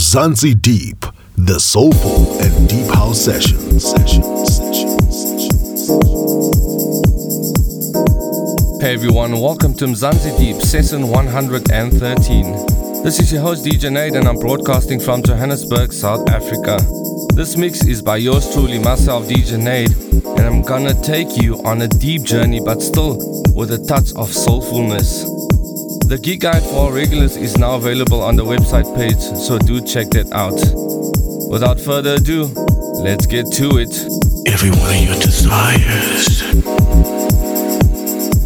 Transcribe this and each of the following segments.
Mzansi Deep, the soulful and deep house sessions. sessions, sessions, sessions. Hey everyone, welcome to Mzansi Deep, session 113. This is your host DJ Nate and I'm broadcasting from Johannesburg, South Africa. This mix is by yours truly, myself, DJ Nate, and I'm gonna take you on a deep journey but still with a touch of soulfulness. The Gig Guide for regulars is now available on the website page, so do check that out. Without further ado, let's get to it. Every one of your desires,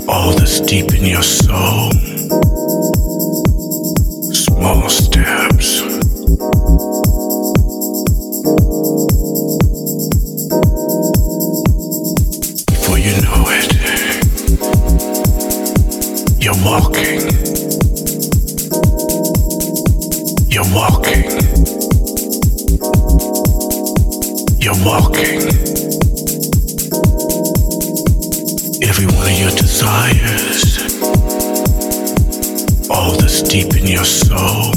all that's deep in your soul, small steps. Before you know it, you're walking. You're walking. You're walking. Every one of your desires, all that's deep in your soul,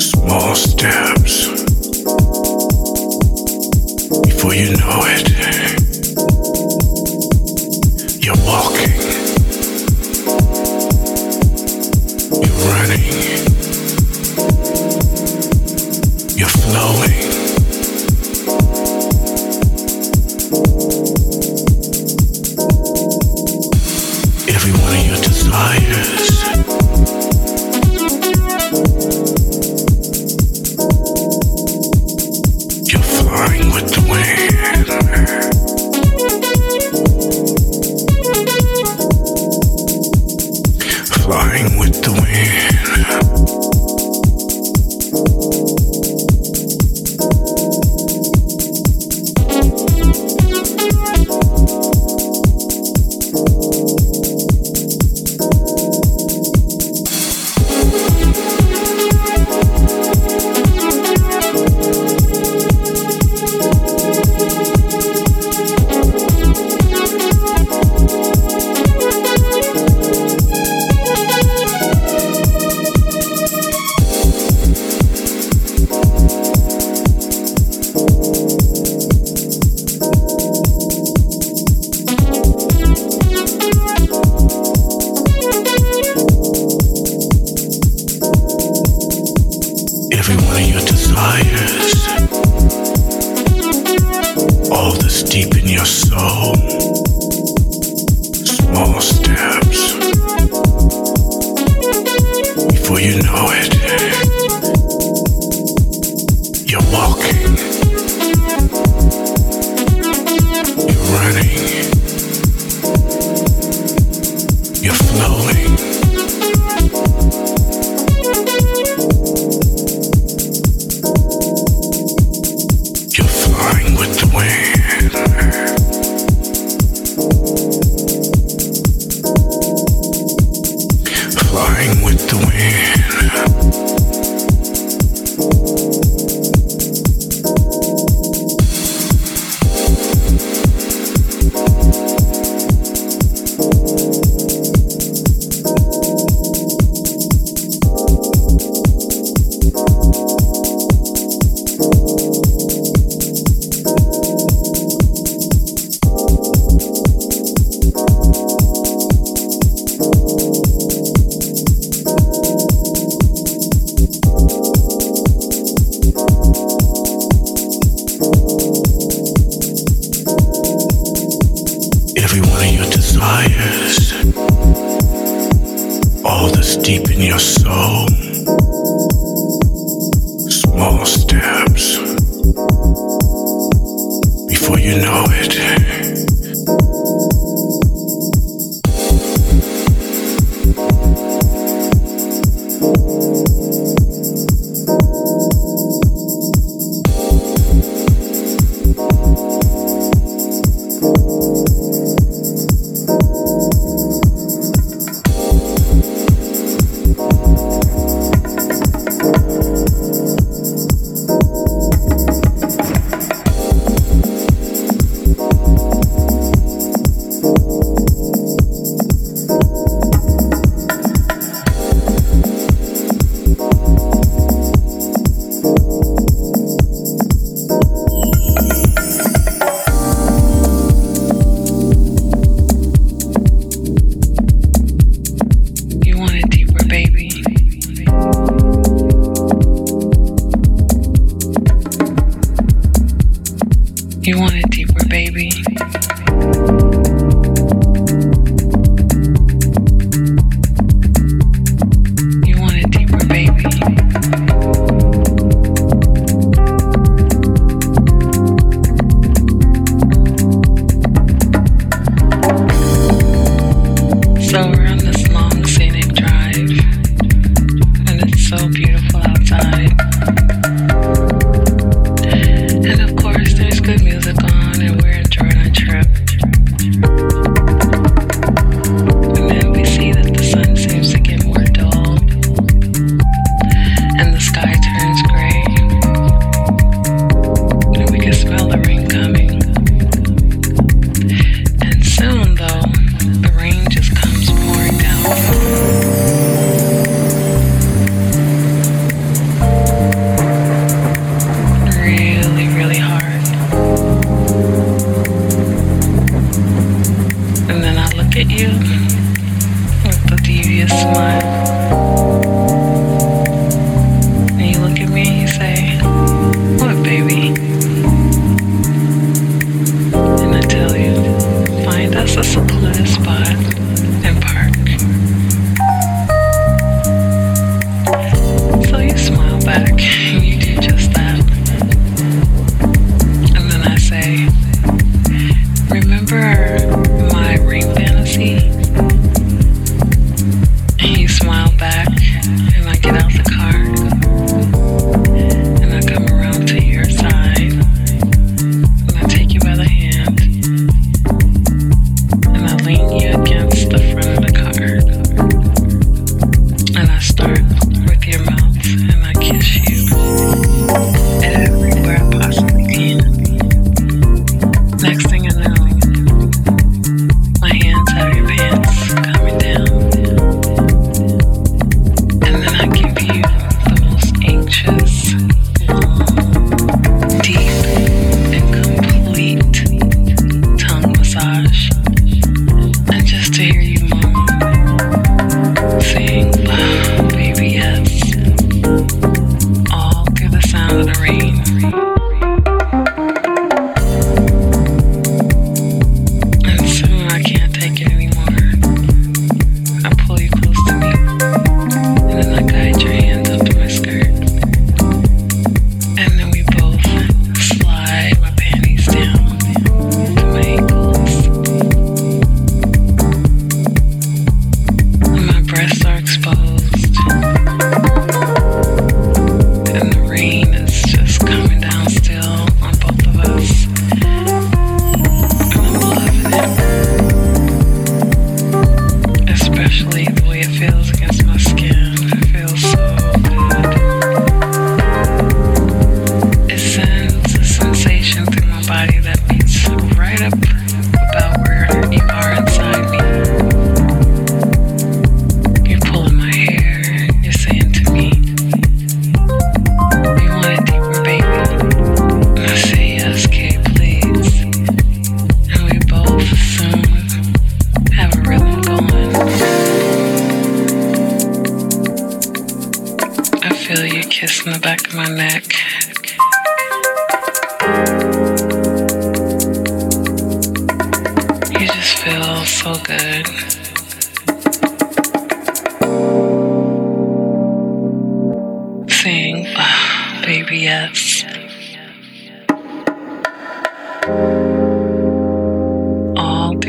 small steps. Before you know it, you're walking. You're flowing.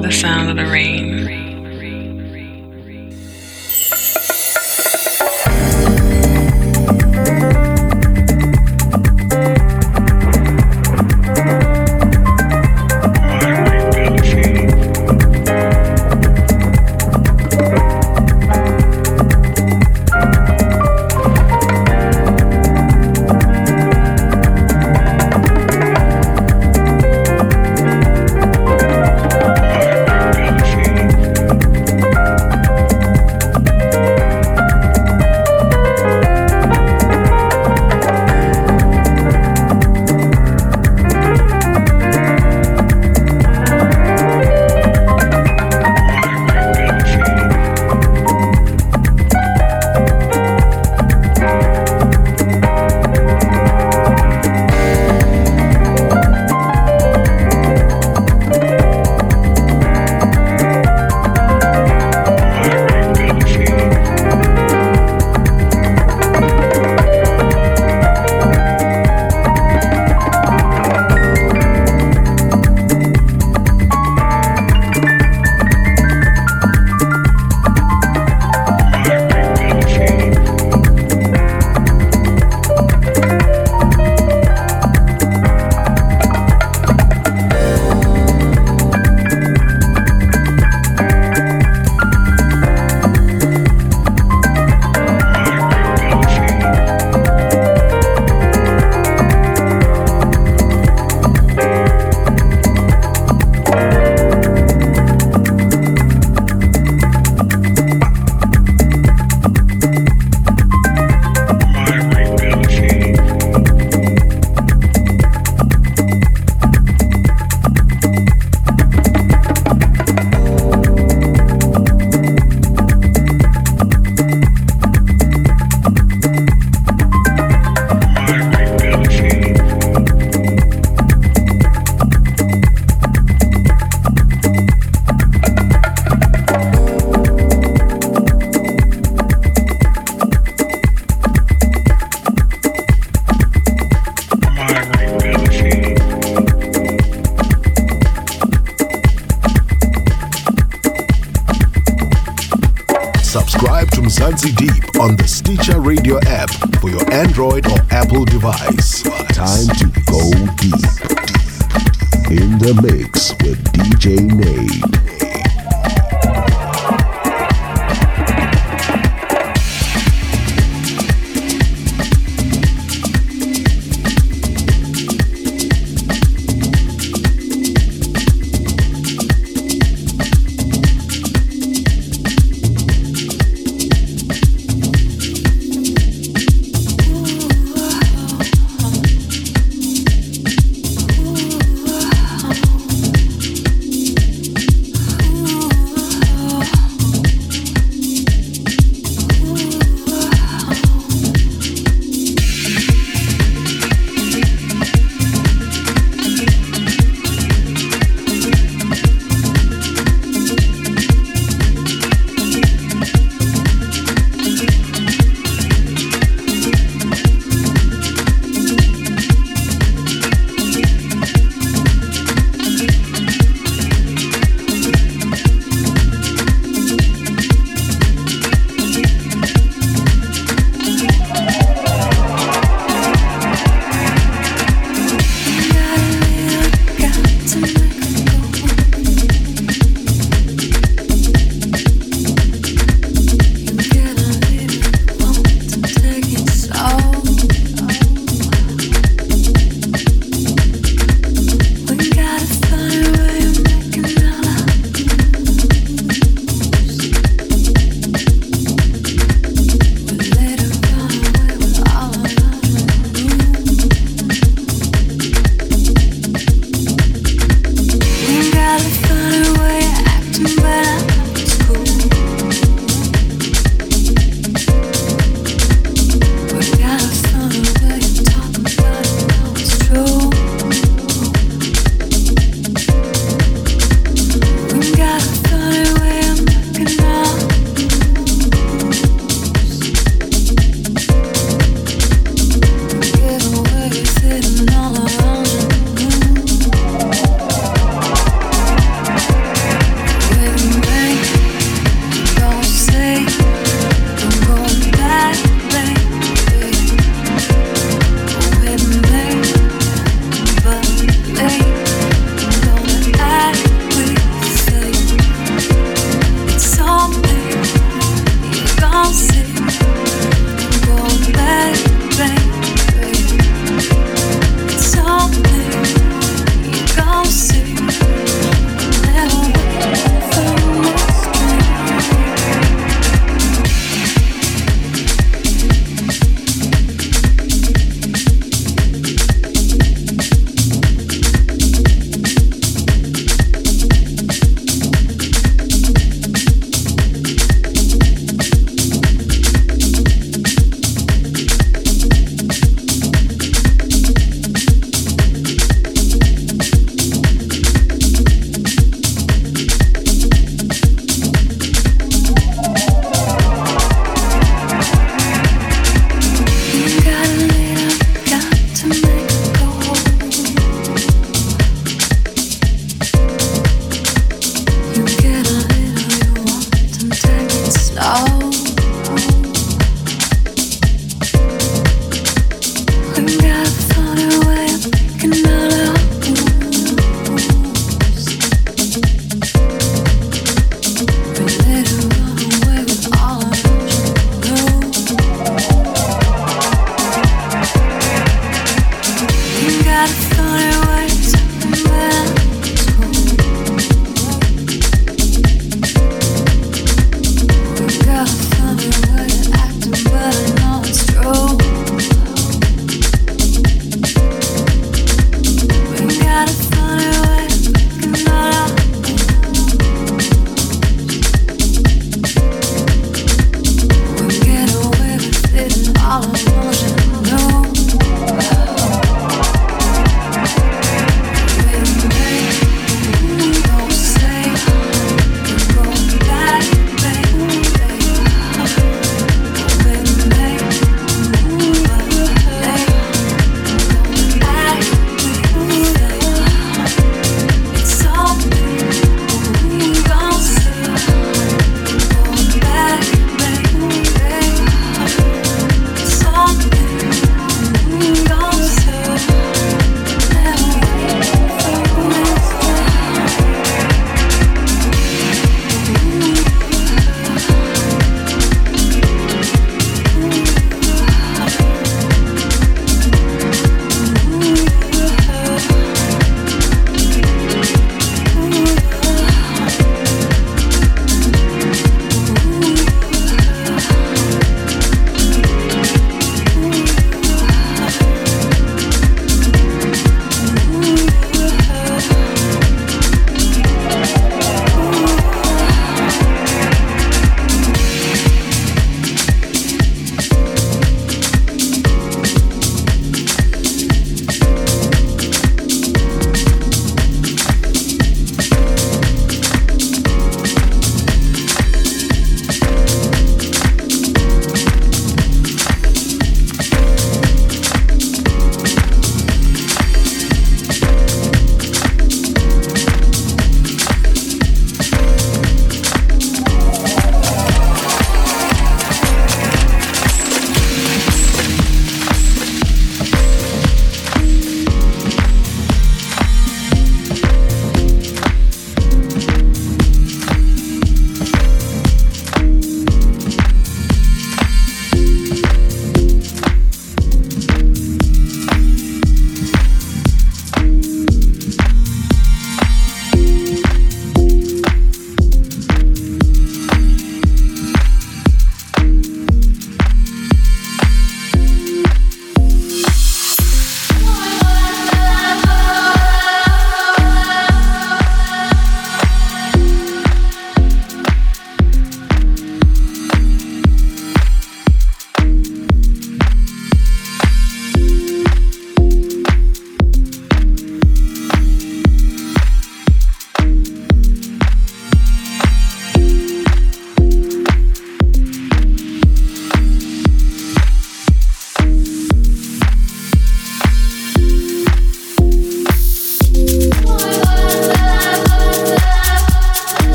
Heart,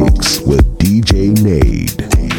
I'm ready, baby.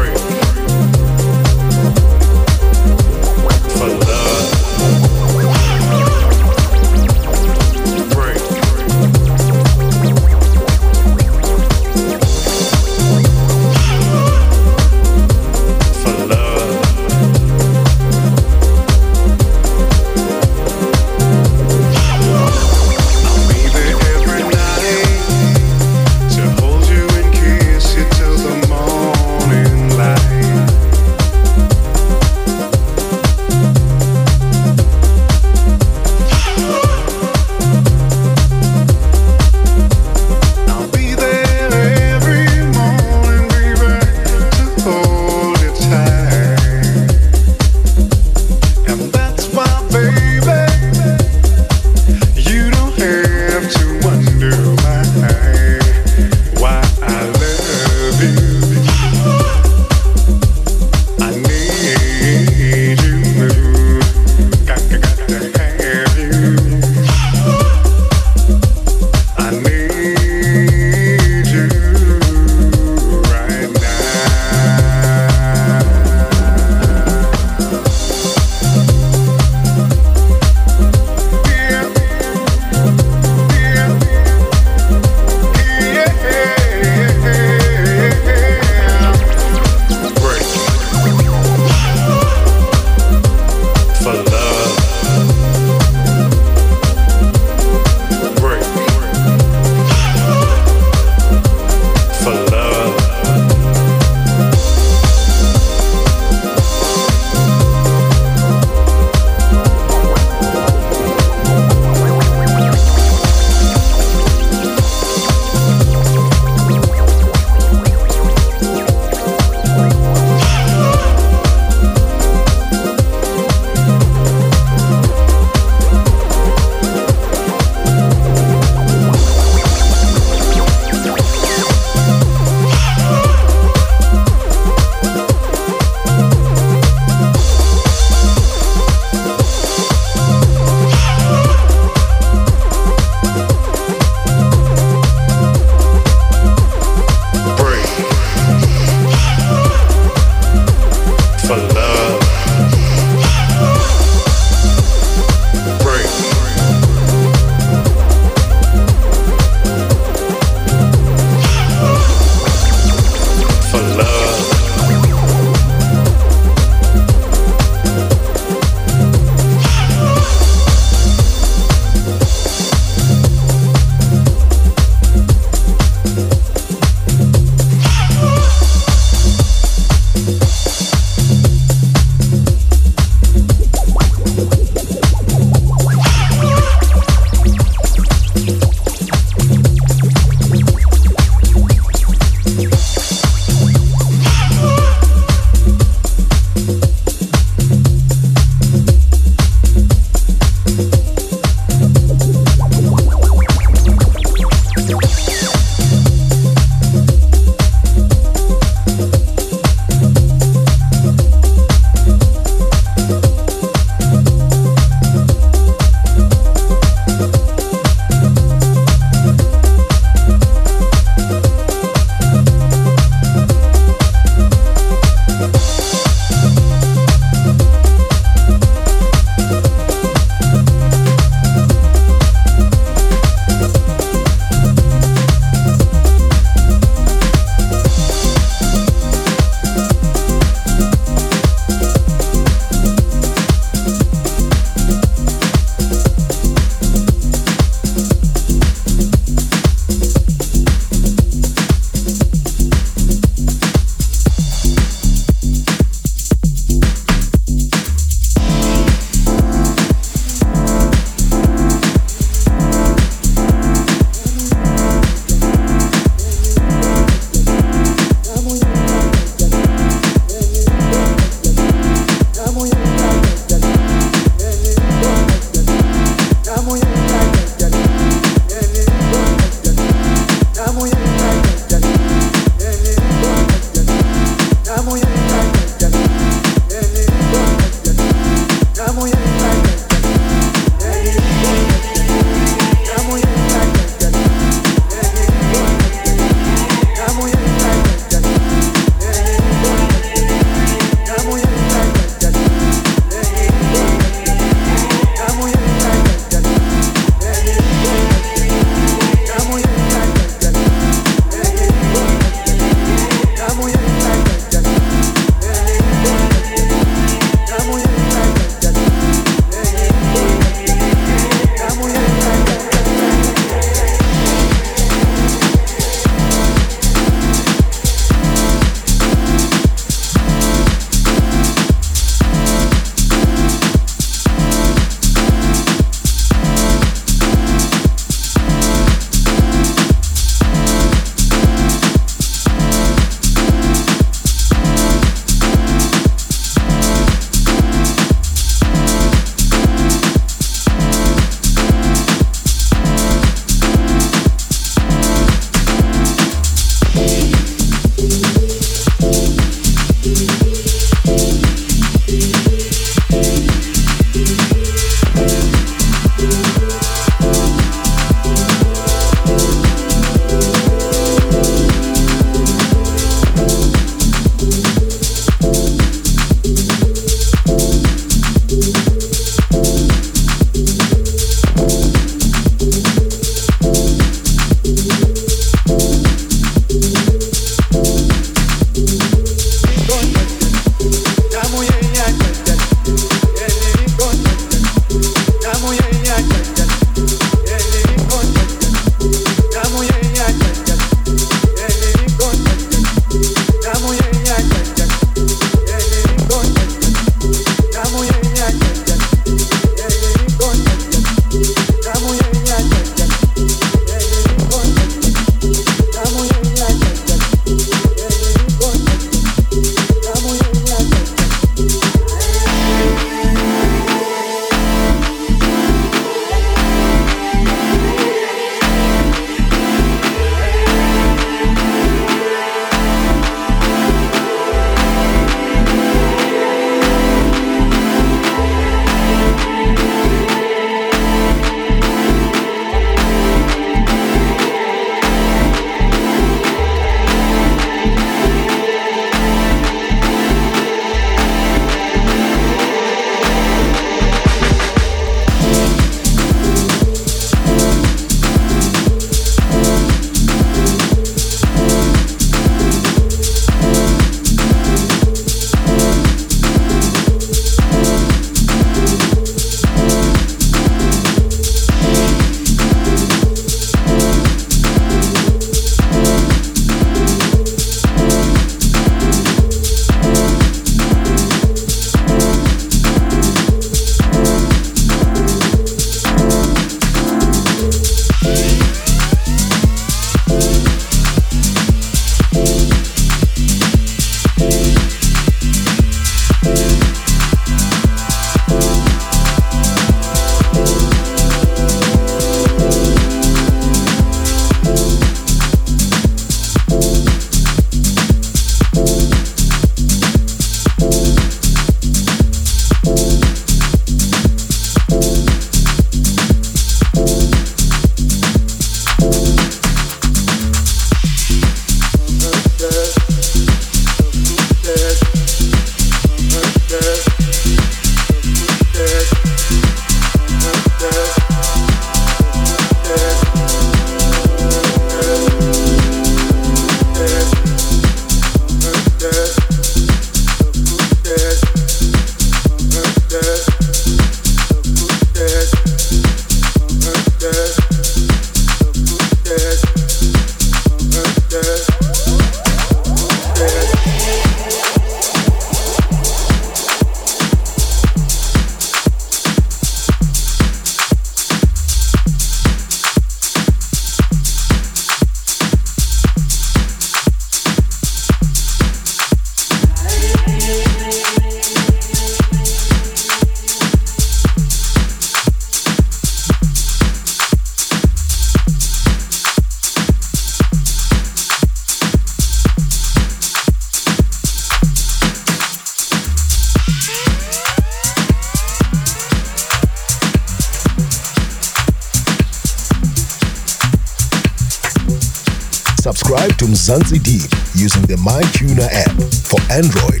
Subscribe Deep using the MyTuner app for Android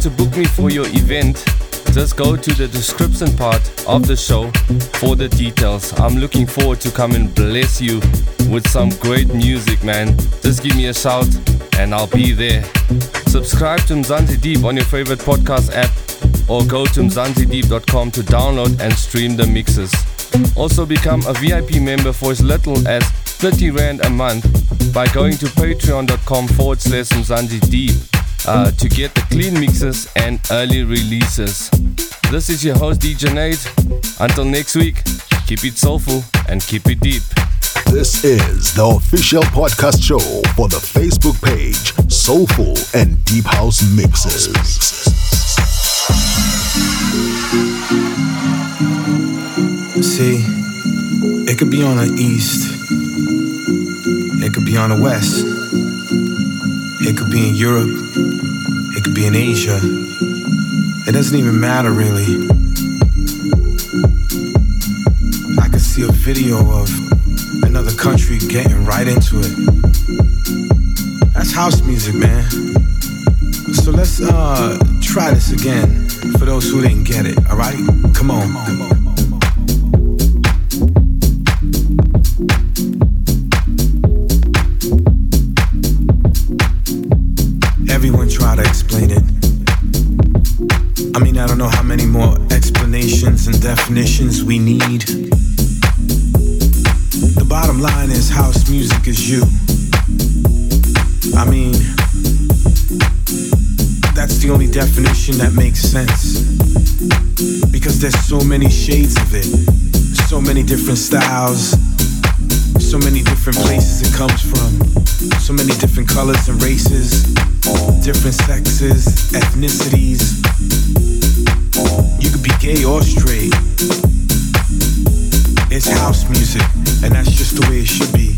to book me for your event, just go to the description part of the show for the details. I'm looking forward to come and bless you with some great music, man. Just give me a shout and I'll be there. Subscribe to Mzansi Deep on your favorite podcast app or go to mzansideep.com to download and stream the mixes. Also become a VIP member for as little as 30 Rand a month by going to patreon.com forward slash Mzansi Deep uh, to get the clean mixes and early releases. This is your host DJ Nate. Until next week, keep it soulful and keep it deep. This is the official podcast show for the Facebook page Soulful and Deep House Mixes. See, it could be on the east, it could be on the west, it could be in Europe, it could be in Asia. It doesn't even matter really. I could see a video of another country getting right into it. That's house music, man. So let's uh try this again for those who didn't get it, alright? Come on. Come on. I mean, I don't know how many more explanations and definitions we need. The bottom line is house music is you. I mean, that's the only definition that makes sense. Because there's so many shades of it, so many different styles, so many different places it comes from, so many different colors and races, different sexes, ethnicities. You could be gay or straight. It's house music, and that's just the way it should be.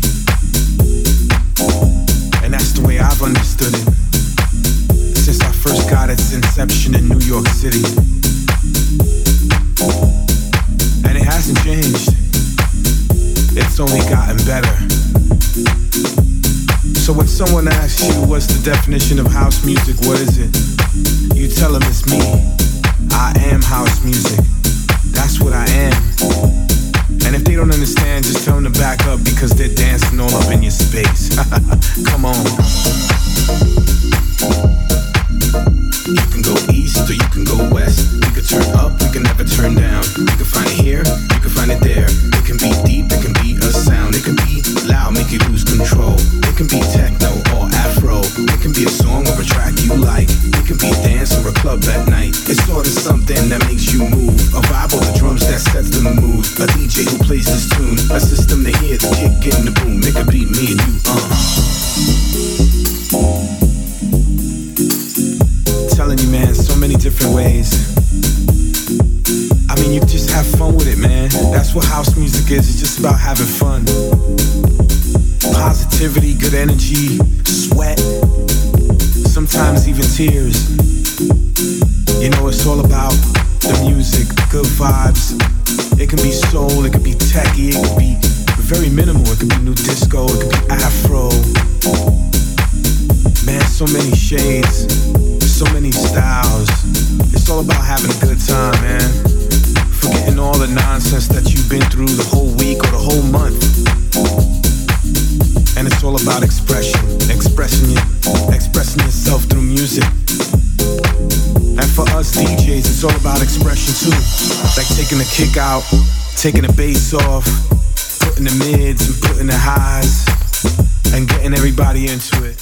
And that's the way I've understood it since I first got its inception in New York City. And it hasn't changed, it's only gotten better. So when someone asks you what's the definition of house music, what is it? You tell them it's me. I am house music. That's what I am. And if they don't understand, just tell them to back up because they're dancing all up in your space. Come on. You can go east or you can go west. We could turn up, we can never turn down. You can find it here, you can find it there. Club at night. It's sort of something that makes you move. A vibe or the drums that sets the mood. A DJ who plays this tune. A system to hear the kick in the boom. It could be me and you, uh. Telling you, man, so many different ways. I mean, you just have fun with it, man. That's what house music is. It's just about having fun. Positivity, good energy, sweat, sometimes even tears. Shades, so many styles. It's all about having a good time, man. Forgetting all the nonsense that you've been through the whole week or the whole month. And it's all about expression, expressing you, expressing yourself through music. And for us DJs, it's all about expression too. Like taking the kick out, taking the bass off, putting the mids and putting the highs, and getting everybody into it.